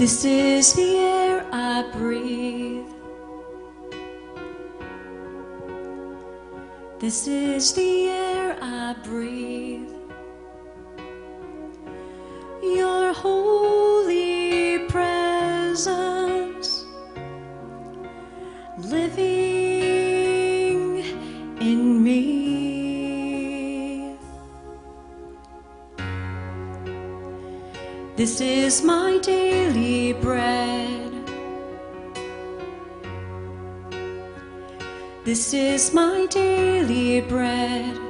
This is the air I breathe. This is the air I breathe. Your holy presence living in me. This is my daily This is my daily bread.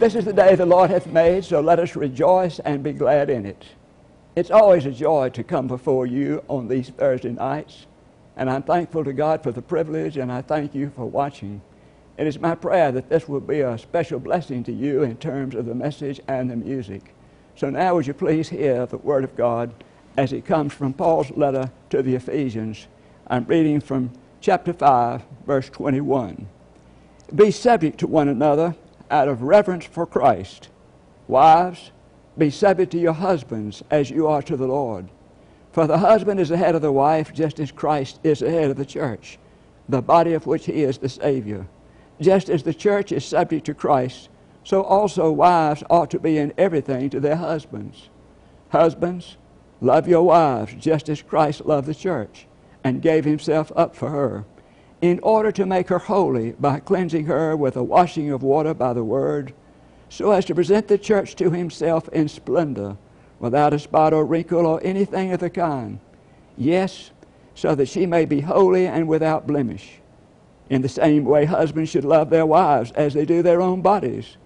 This is the day the Lord hath made, so let us rejoice and be glad in it. It's always a joy to come before you on these Thursday nights, and I'm thankful to God for the privilege, and I thank you for watching. It is my prayer that this will be a special blessing to you in terms of the message and the music. So now, would you please hear the Word of God as it comes from Paul's letter to the Ephesians? I'm reading from chapter 5, verse 21. Be subject to one another out of reverence for Christ. Wives, be subject to your husbands as you are to the Lord. For the husband is the head of the wife, just as Christ is the head of the church, the body of which he is the Savior. Just as the church is subject to Christ, so also wives ought to be in everything to their husbands. Husbands, love your wives just as Christ loved the church and gave himself up for her, in order to make her holy by cleansing her with a washing of water by the word, so as to present the church to himself in splendor, without a spot or wrinkle or anything of the kind. Yes, so that she may be holy and without blemish. In the same way, husbands should love their wives as they do their own bodies.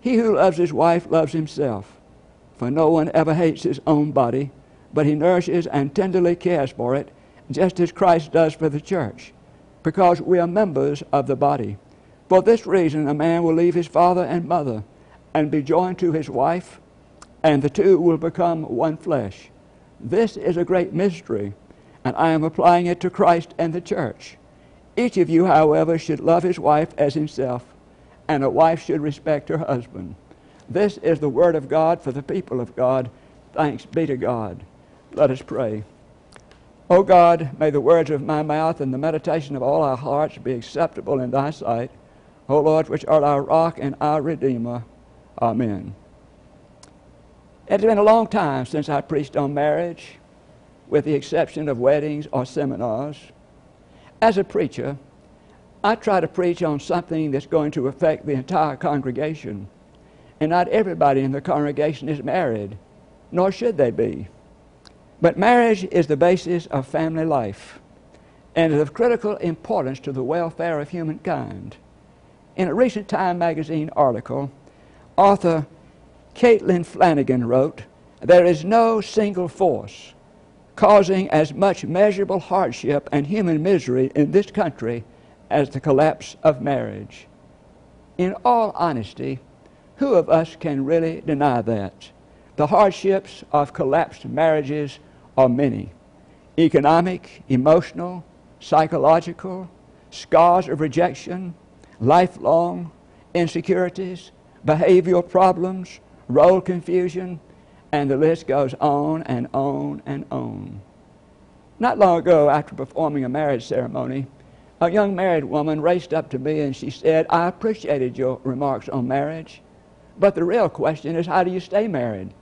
He who loves his wife loves himself. For no one ever hates his own body, but he nourishes and tenderly cares for it, just as Christ does for the church, because we are members of the body. For this reason, a man will leave his father and mother and be joined to his wife, and the two will become one flesh. This is a great mystery, and I am applying it to Christ and the church. Each of you, however, should love his wife as himself, and a wife should respect her husband. This is the word of God for the people of God. Thanks be to God. Let us pray. O God, may the words of my mouth and the meditation of all our hearts be acceptable in thy sight. O Lord, which art our rock and our redeemer. Amen. It's been a long time since I preached on marriage, with the exception of weddings or seminars. As a preacher, I try to preach on something that's going to affect the entire congregation. And not everybody in the congregation is married, nor should they be. But marriage is the basis of family life and is of critical importance to the welfare of humankind. In a recent Time magazine article, author Caitlin Flanagan wrote, There is no single force causing as much measurable hardship and human misery in this country as the collapse of marriage. In all honesty, who of us can really deny that? The hardships of collapsed marriages are many economic, emotional, psychological, scars of rejection, lifelong insecurities, behavioral problems, role confusion, and the list goes on and on and on. Not long ago, after performing a marriage ceremony, a young married woman raced up to me and she said, I appreciated your remarks on marriage, but the real question is how do you stay married?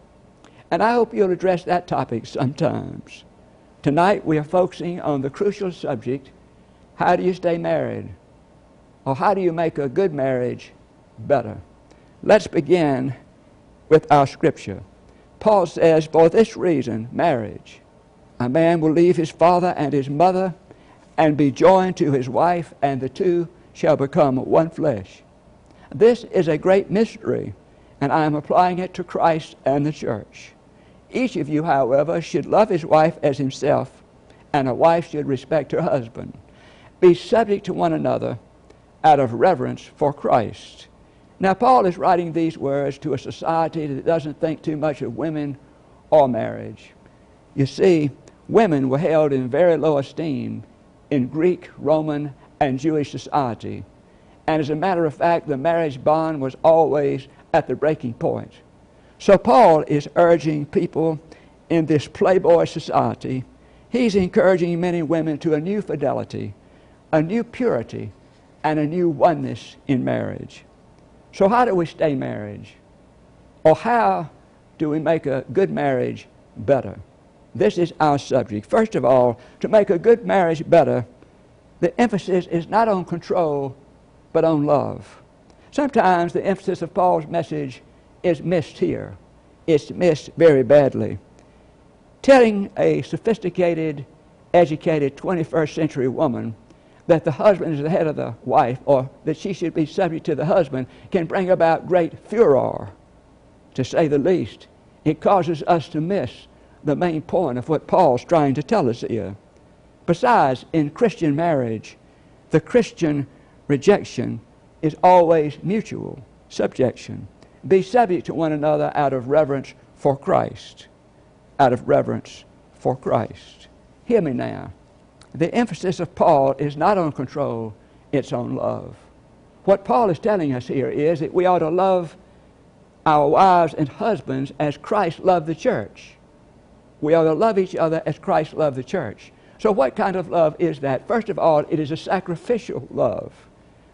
And I hope you'll address that topic sometimes. Tonight we are focusing on the crucial subject how do you stay married? Or how do you make a good marriage better? Let's begin with our scripture. Paul says, For this reason, marriage, a man will leave his father and his mother and be joined to his wife, and the two shall become one flesh. This is a great mystery, and I am applying it to Christ and the church. Each of you, however, should love his wife as himself, and a wife should respect her husband. Be subject to one another out of reverence for Christ. Now, Paul is writing these words to a society that doesn't think too much of women or marriage. You see, women were held in very low esteem in Greek, Roman, and Jewish society. And as a matter of fact, the marriage bond was always at the breaking point. So Paul is urging people in this playboy society, he's encouraging men and women to a new fidelity, a new purity, and a new oneness in marriage. So, how do we stay married? Or how do we make a good marriage better? This is our subject. First of all, to make a good marriage better, the emphasis is not on control, but on love. Sometimes the emphasis of Paul's message is missed here. It's missed very badly. Telling a sophisticated, educated 21st century woman that the husband is the head of the wife or that she should be subject to the husband can bring about great furor, to say the least. It causes us to miss the main point of what Paul's trying to tell us here. Besides, in Christian marriage, the Christian rejection is always mutual subjection. Be subject to one another out of reverence for Christ. Out of reverence for Christ. Hear me now the emphasis of Paul is not on control, it's on love. What Paul is telling us here is that we ought to love our wives and husbands as Christ loved the church. We ought to love each other as Christ loved the church. So, what kind of love is that? First of all, it is a sacrificial love.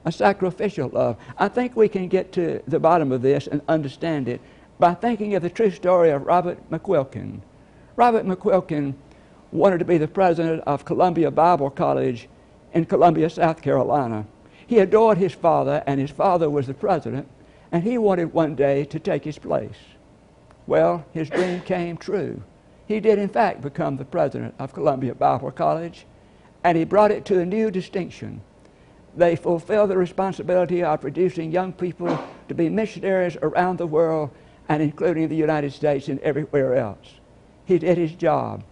A sacrificial love. I think we can get to the bottom of this and understand it by thinking of the true story of Robert McQuilkin. Robert McQuilkin wanted to be the president of Columbia Bible College in Columbia, South Carolina. He adored his father, and his father was the president, and he wanted one day to take his place. Well, his dream came true. He did, in fact, become the president of Columbia Bible College, and he brought it to a new distinction. They fulfill the responsibility of producing young people to be missionaries around the world and including the United States and everywhere else. He did his job.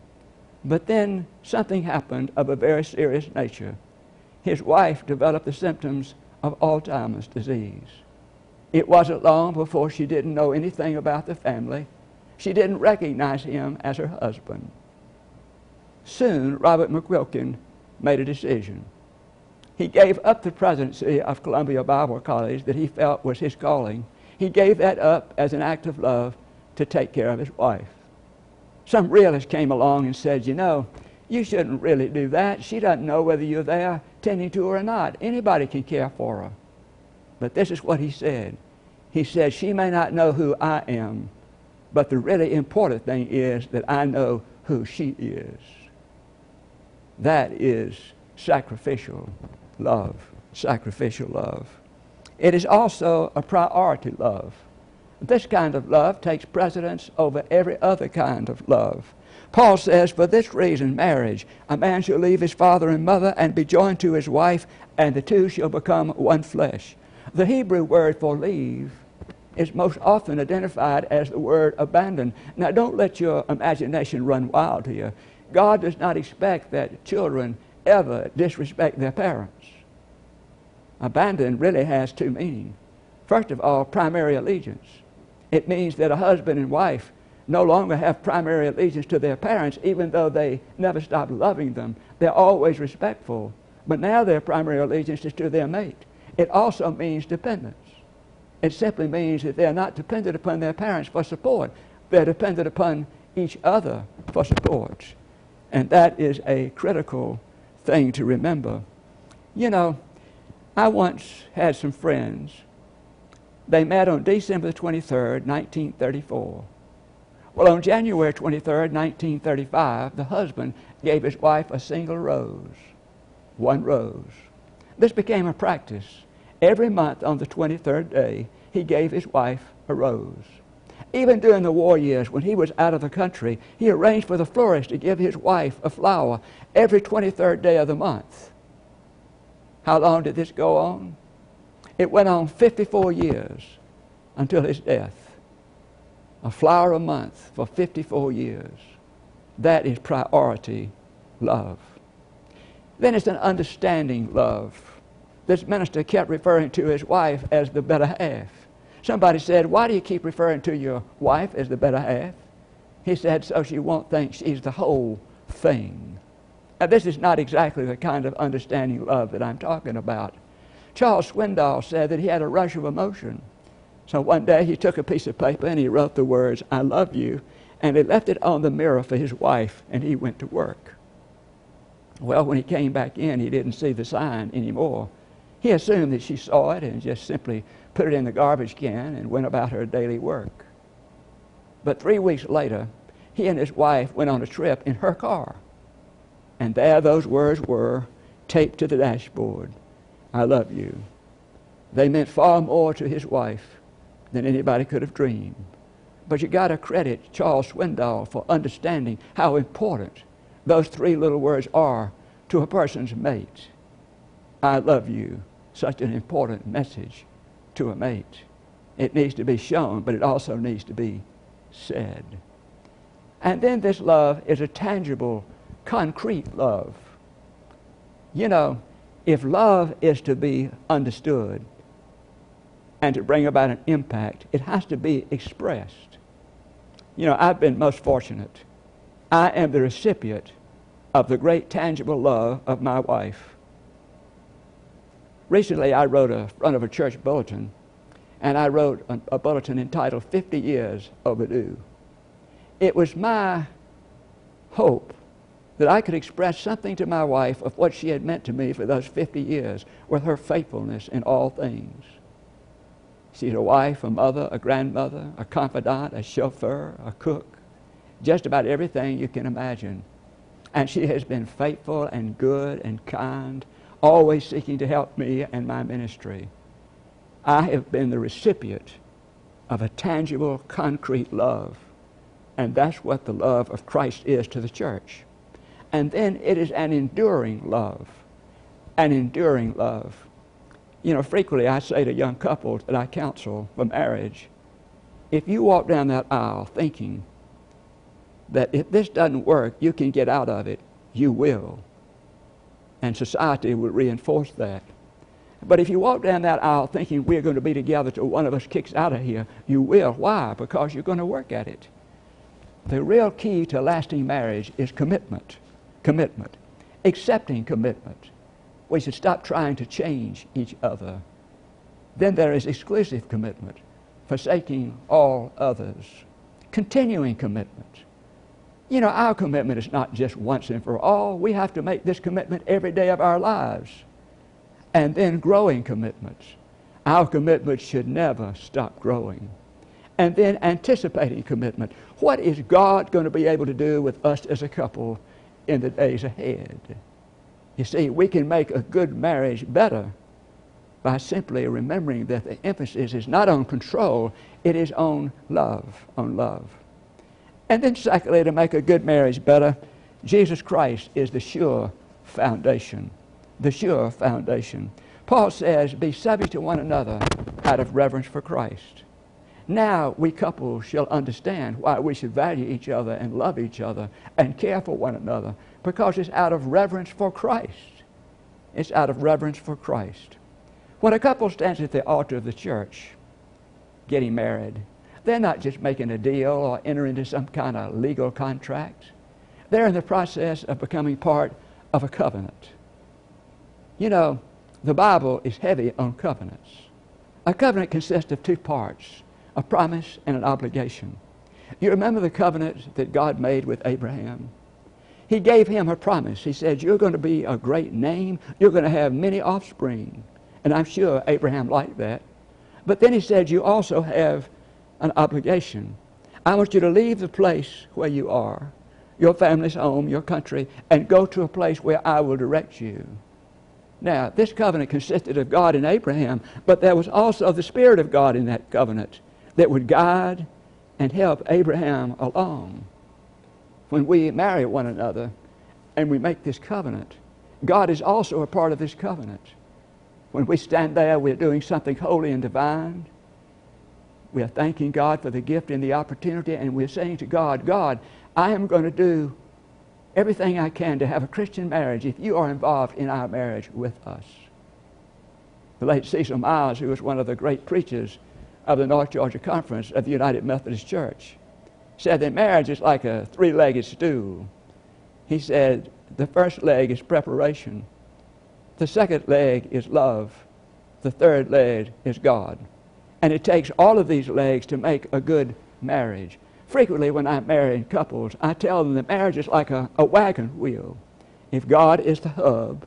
But then something happened of a very serious nature. His wife developed the symptoms of Alzheimer's disease. It wasn't long before she didn't know anything about the family. She didn't recognize him as her husband. Soon, Robert McQuilkin made a decision. He gave up the presidency eh, of Columbia Bible College that he felt was his calling. He gave that up as an act of love to take care of his wife. Some realist came along and said, You know, you shouldn't really do that. She doesn't know whether you're there tending to her or not. Anybody can care for her. But this is what he said. He said, She may not know who I am, but the really important thing is that I know who she is. That is sacrificial love. Sacrificial love. It is also a priority love. This kind of love takes precedence over every other kind of love. Paul says, For this reason, marriage, a man shall leave his father and mother and be joined to his wife, and the two shall become one flesh. The Hebrew word for leave is most often identified as the word abandon. Now, don't let your imagination run wild here. God does not expect that children ever disrespect their parents. Abandon really has two meanings. First of all, primary allegiance. It means that a husband and wife no longer have primary allegiance to their parents, even though they never stop loving them. They're always respectful. But now their primary allegiance is to their mate. It also means dependence. It simply means that they're not dependent upon their parents for support. They're dependent upon each other for support. And that is a critical thing to remember. You know, I once had some friends. They met on December 23rd, 1934. Well, on January 23rd, 1935, the husband gave his wife a single rose, one rose. This became a practice. Every month on the 23rd day, he gave his wife a rose. Even during the war years, when he was out of the country, he arranged for the florist to give his wife a flower every 23rd day of the month. How long did this go on? It went on 54 years until his death. A flower a month for 54 years. That is priority love. Then it's an understanding love. This minister kept referring to his wife as the better half. Somebody said, Why do you keep referring to your wife as the better half? He said, So she won't think she's the whole thing. Now, this is not exactly the kind of understanding love that I'm talking about. Charles Swindoll said that he had a rush of emotion. So one day he took a piece of paper and he wrote the words, I love you, and he left it on the mirror for his wife, and he went to work. Well, when he came back in, he didn't see the sign anymore. He assumed that she saw it and just simply put it in the garbage can and went about her daily work. But three weeks later, he and his wife went on a trip in her car. And there those words were taped to the dashboard I love you. They meant far more to his wife than anybody could have dreamed. But you got to credit Charles Swindoll for understanding how important those three little words are to a person's mate. I love you. Such an important message to a mate. It needs to be shown, but it also needs to be said. And then this love is a tangible, concrete love. You know, if love is to be understood and to bring about an impact, it has to be expressed. You know, I've been most fortunate. I am the recipient of the great tangible love of my wife. Recently, I wrote a front of a church bulletin, and I wrote a, a bulletin entitled 50 Years Overdue. It was my hope that I could express something to my wife of what she had meant to me for those 50 years with her faithfulness in all things. She's a wife, a mother, a grandmother, a confidant, a chauffeur, a cook, just about everything you can imagine. And she has been faithful and good and kind always seeking to help me and my ministry. I have been the recipient of a tangible, concrete love. And that's what the love of Christ is to the church. And then it is an enduring love. An enduring love. You know, frequently I say to young couples that I counsel for marriage, if you walk down that aisle thinking that if this doesn't work, you can get out of it, you will and society will reinforce that. But if you walk down that aisle thinking we're going to be together till one of us kicks out of here, you will. Why? Because you're going to work at it. The real key to lasting marriage is commitment. Commitment. Accepting commitment. We should stop trying to change each other. Then there is exclusive commitment, forsaking all others. Continuing commitment. You know, our commitment is not just once and for all. We have to make this commitment every day of our lives. And then growing commitments. Our commitment should never stop growing. And then anticipating commitment. What is God going to be able to do with us as a couple in the days ahead? You see, we can make a good marriage better by simply remembering that the emphasis is not on control, it is on love, on love. And then, secondly, to make a good marriage better, Jesus Christ is the sure foundation. The sure foundation. Paul says, Be subject to one another out of reverence for Christ. Now we couples shall understand why we should value each other and love each other and care for one another because it's out of reverence for Christ. It's out of reverence for Christ. When a couple stands at the altar of the church getting married, they're not just making a deal or entering into some kind of legal contract. They're in the process of becoming part of a covenant. You know, the Bible is heavy on covenants. A covenant consists of two parts a promise and an obligation. You remember the covenant that God made with Abraham? He gave him a promise. He said, You're going to be a great name, you're going to have many offspring. And I'm sure Abraham liked that. But then he said, You also have an obligation. I want you to leave the place where you are, your family's home, your country, and go to a place where I will direct you. Now, this covenant consisted of God and Abraham, but there was also the Spirit of God in that covenant that would guide and help Abraham along. When we marry one another and we make this covenant, God is also a part of this covenant. When we stand there, we're doing something holy and divine. We are thanking God for the gift and the opportunity, and we're saying to God, God, I am going to do everything I can to have a Christian marriage if you are involved in our marriage with us. The late Cecil Myers, who was one of the great preachers of the North Georgia Conference of the United Methodist Church, said that marriage is like a three legged stool. He said the first leg is preparation, the second leg is love. The third leg is God. And it takes all of these legs to make a good marriage. Frequently, when I'm marrying couples, I tell them that marriage is like a, a wagon wheel. If God is the hub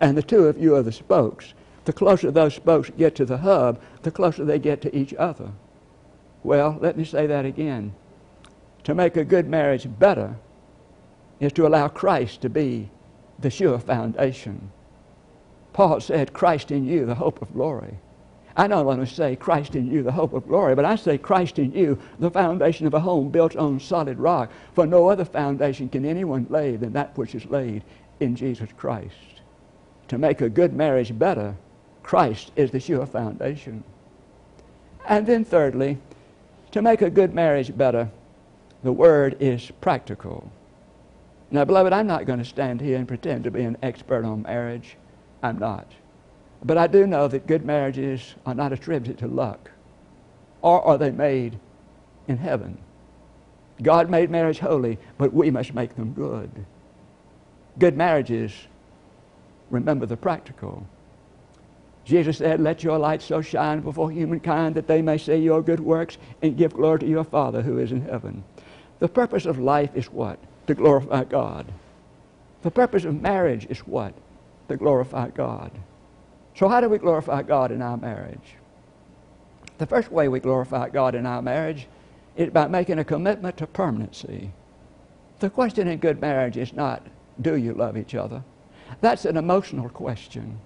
and the two of you are the spokes, the closer those spokes get to the hub, the closer they get to each other. Well, let me say that again. To make a good marriage better is to allow Christ to be the sure foundation. Paul said, Christ in you, the hope of glory. I don't want to say Christ in you, the hope of glory, but I say Christ in you, the foundation of a home built on solid rock. For no other foundation can anyone lay than that which is laid in Jesus Christ. To make a good marriage better, Christ is the sure foundation. And then, thirdly, to make a good marriage better, the word is practical. Now, beloved, I'm not going to stand here and pretend to be an expert on marriage. I'm not. But I do know that good marriages are not attributed to luck, or are they made in heaven. God made marriage holy, but we must make them good. Good marriages remember the practical. Jesus said, Let your light so shine before humankind that they may see your good works and give glory to your Father who is in heaven. The purpose of life is what? To glorify God. The purpose of marriage is what? to glorify God. So, how do we glorify God in our marriage? The first way we glorify God in our marriage is by making a commitment to permanency. The question in good marriage is not, do you love each other? That's an emotional question.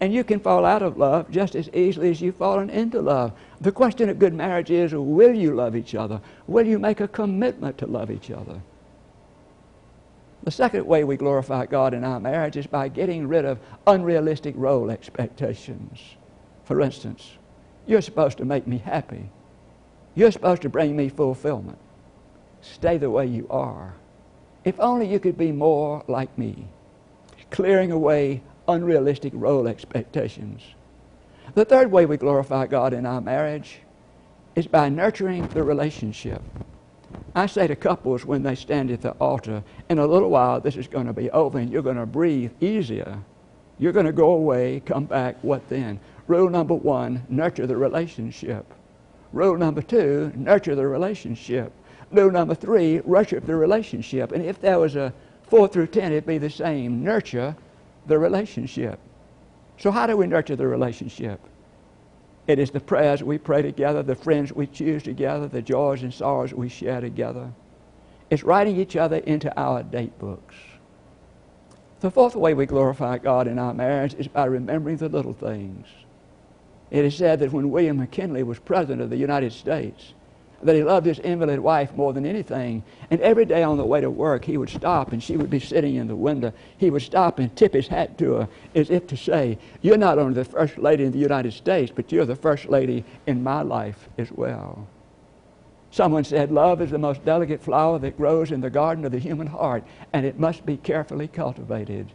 And you can fall out of love just as easily as you've fallen into love. The question of good marriage is, will you love each other? Will you make a commitment to love each other? The second way we glorify God in our marriage is by getting rid of unrealistic role expectations. For instance, you're supposed to make me happy. You're supposed to bring me fulfillment. Stay the way you are. If only you could be more like me, clearing away unrealistic role expectations. The third way we glorify God in our marriage is by nurturing the relationship. I say to couples when they stand at the altar, in a little while this is going to be over and you're going to breathe easier. You're going to go away, come back, what then? Rule number one, nurture the relationship. Rule number two, nurture the relationship. Rule number three, nurture the relationship. And if there was a four through ten, it'd be the same. Nurture the relationship. So how do we nurture the relationship? It is the prayers we pray together, the friends we choose together, the joys and sorrows we share together. It's writing each other into our date books. The fourth way we glorify God in our marriage is by remembering the little things. It is said that when William McKinley was President of the United States, that he loved his invalid wife more than anything. And every day on the way to work, he would stop and she would be sitting in the window. He would stop and tip his hat to her as if to say, You're not only the First Lady in the United States, but you're the First Lady in my life as well. Someone said, Love is the most delicate flower that grows in the garden of the human heart, and it must be carefully cultivated.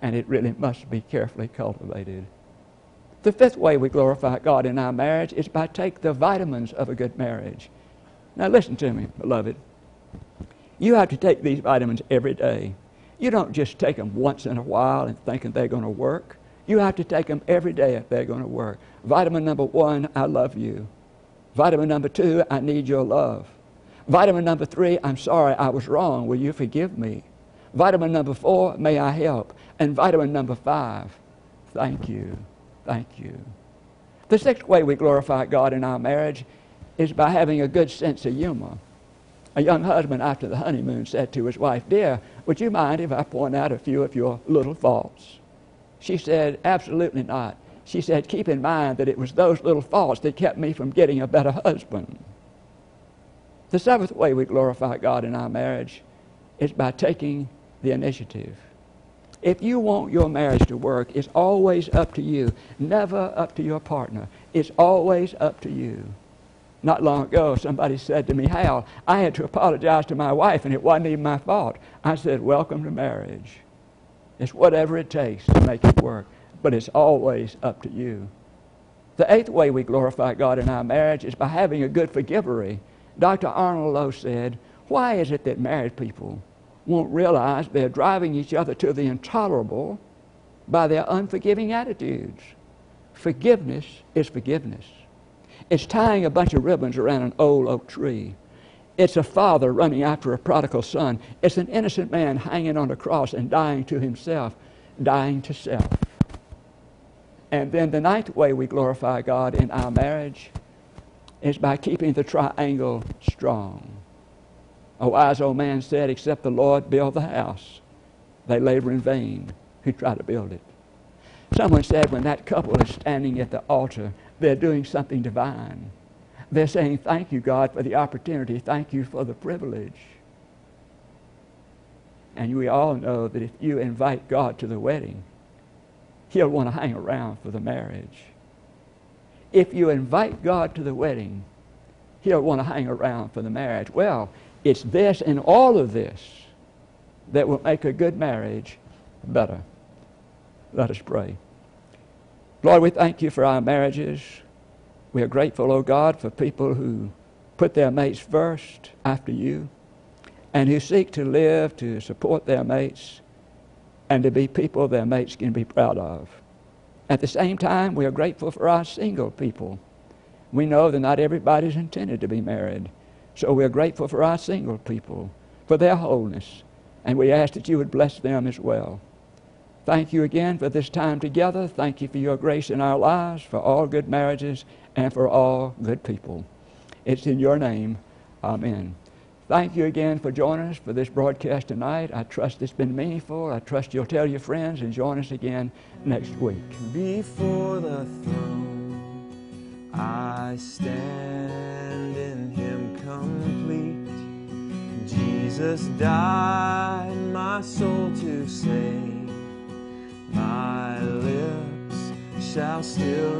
And it really must be carefully cultivated. The fifth way we glorify God in our marriage is by take the vitamins of a good marriage. Now listen to me, beloved. You have to take these vitamins every day. You don't just take them once in a while and thinking they're going to work. You have to take them every day if they're going to work. Vitamin number one, I love you. Vitamin number two, I need your love. Vitamin number three, I'm sorry I was wrong. Will you forgive me? Vitamin number four, may I help? And vitamin number five, thank you. Thank you. The sixth way we glorify God in our marriage is by having a good sense of humor. A young husband after the honeymoon said to his wife, Dear, would you mind if I point out a few of your little faults? She said, Absolutely not. She said, Keep in mind that it was those little faults that kept me from getting a better husband. The seventh way we glorify God in our marriage is by taking the initiative. If you want your marriage to work, it's always up to you, never up to your partner. It's always up to you. Not long ago, somebody said to me, Hal, I had to apologize to my wife and it wasn't even my fault. I said, Welcome to marriage. It's whatever it takes to make it work, but it's always up to you. The eighth way we glorify God in our marriage is by having a good forgivery. Dr. Arnold Lowe said, Why is it that married people won't realize they're driving each other to the intolerable by their unforgiving attitudes. Forgiveness is forgiveness. It's tying a bunch of ribbons around an old oak tree. It's a father running after a prodigal son. It's an innocent man hanging on a cross and dying to himself, dying to self. And then the ninth way we glorify God in our marriage is by keeping the triangle strong. A wise old man said, Except the Lord build the house, they labor in vain who try to build it. Someone said when that couple is standing at the altar, they're doing something divine. They're saying, Thank you, God, for the opportunity. Thank you for the privilege. And we all know that if you invite God to the wedding, He'll want to hang around for the marriage. If you invite God to the wedding, He'll want to hang around for the marriage. Well, it's this and all of this that will make a good marriage better. Let us pray. Lord, we thank you for our marriages. We are grateful, O oh God, for people who put their mates first after you and who seek to live to support their mates and to be people their mates can be proud of. At the same time, we are grateful for our single people. We know that not everybody is intended to be married. So we're grateful for our single people, for their wholeness, and we ask that you would bless them as well. Thank you again for this time together. Thank you for your grace in our lives, for all good marriages, and for all good people. It's in your name. Amen. Thank you again for joining us for this broadcast tonight. I trust it's been meaningful. I trust you'll tell your friends and join us again next week. Before the throne, I stand in complete. Jesus died my soul to save. My lips shall still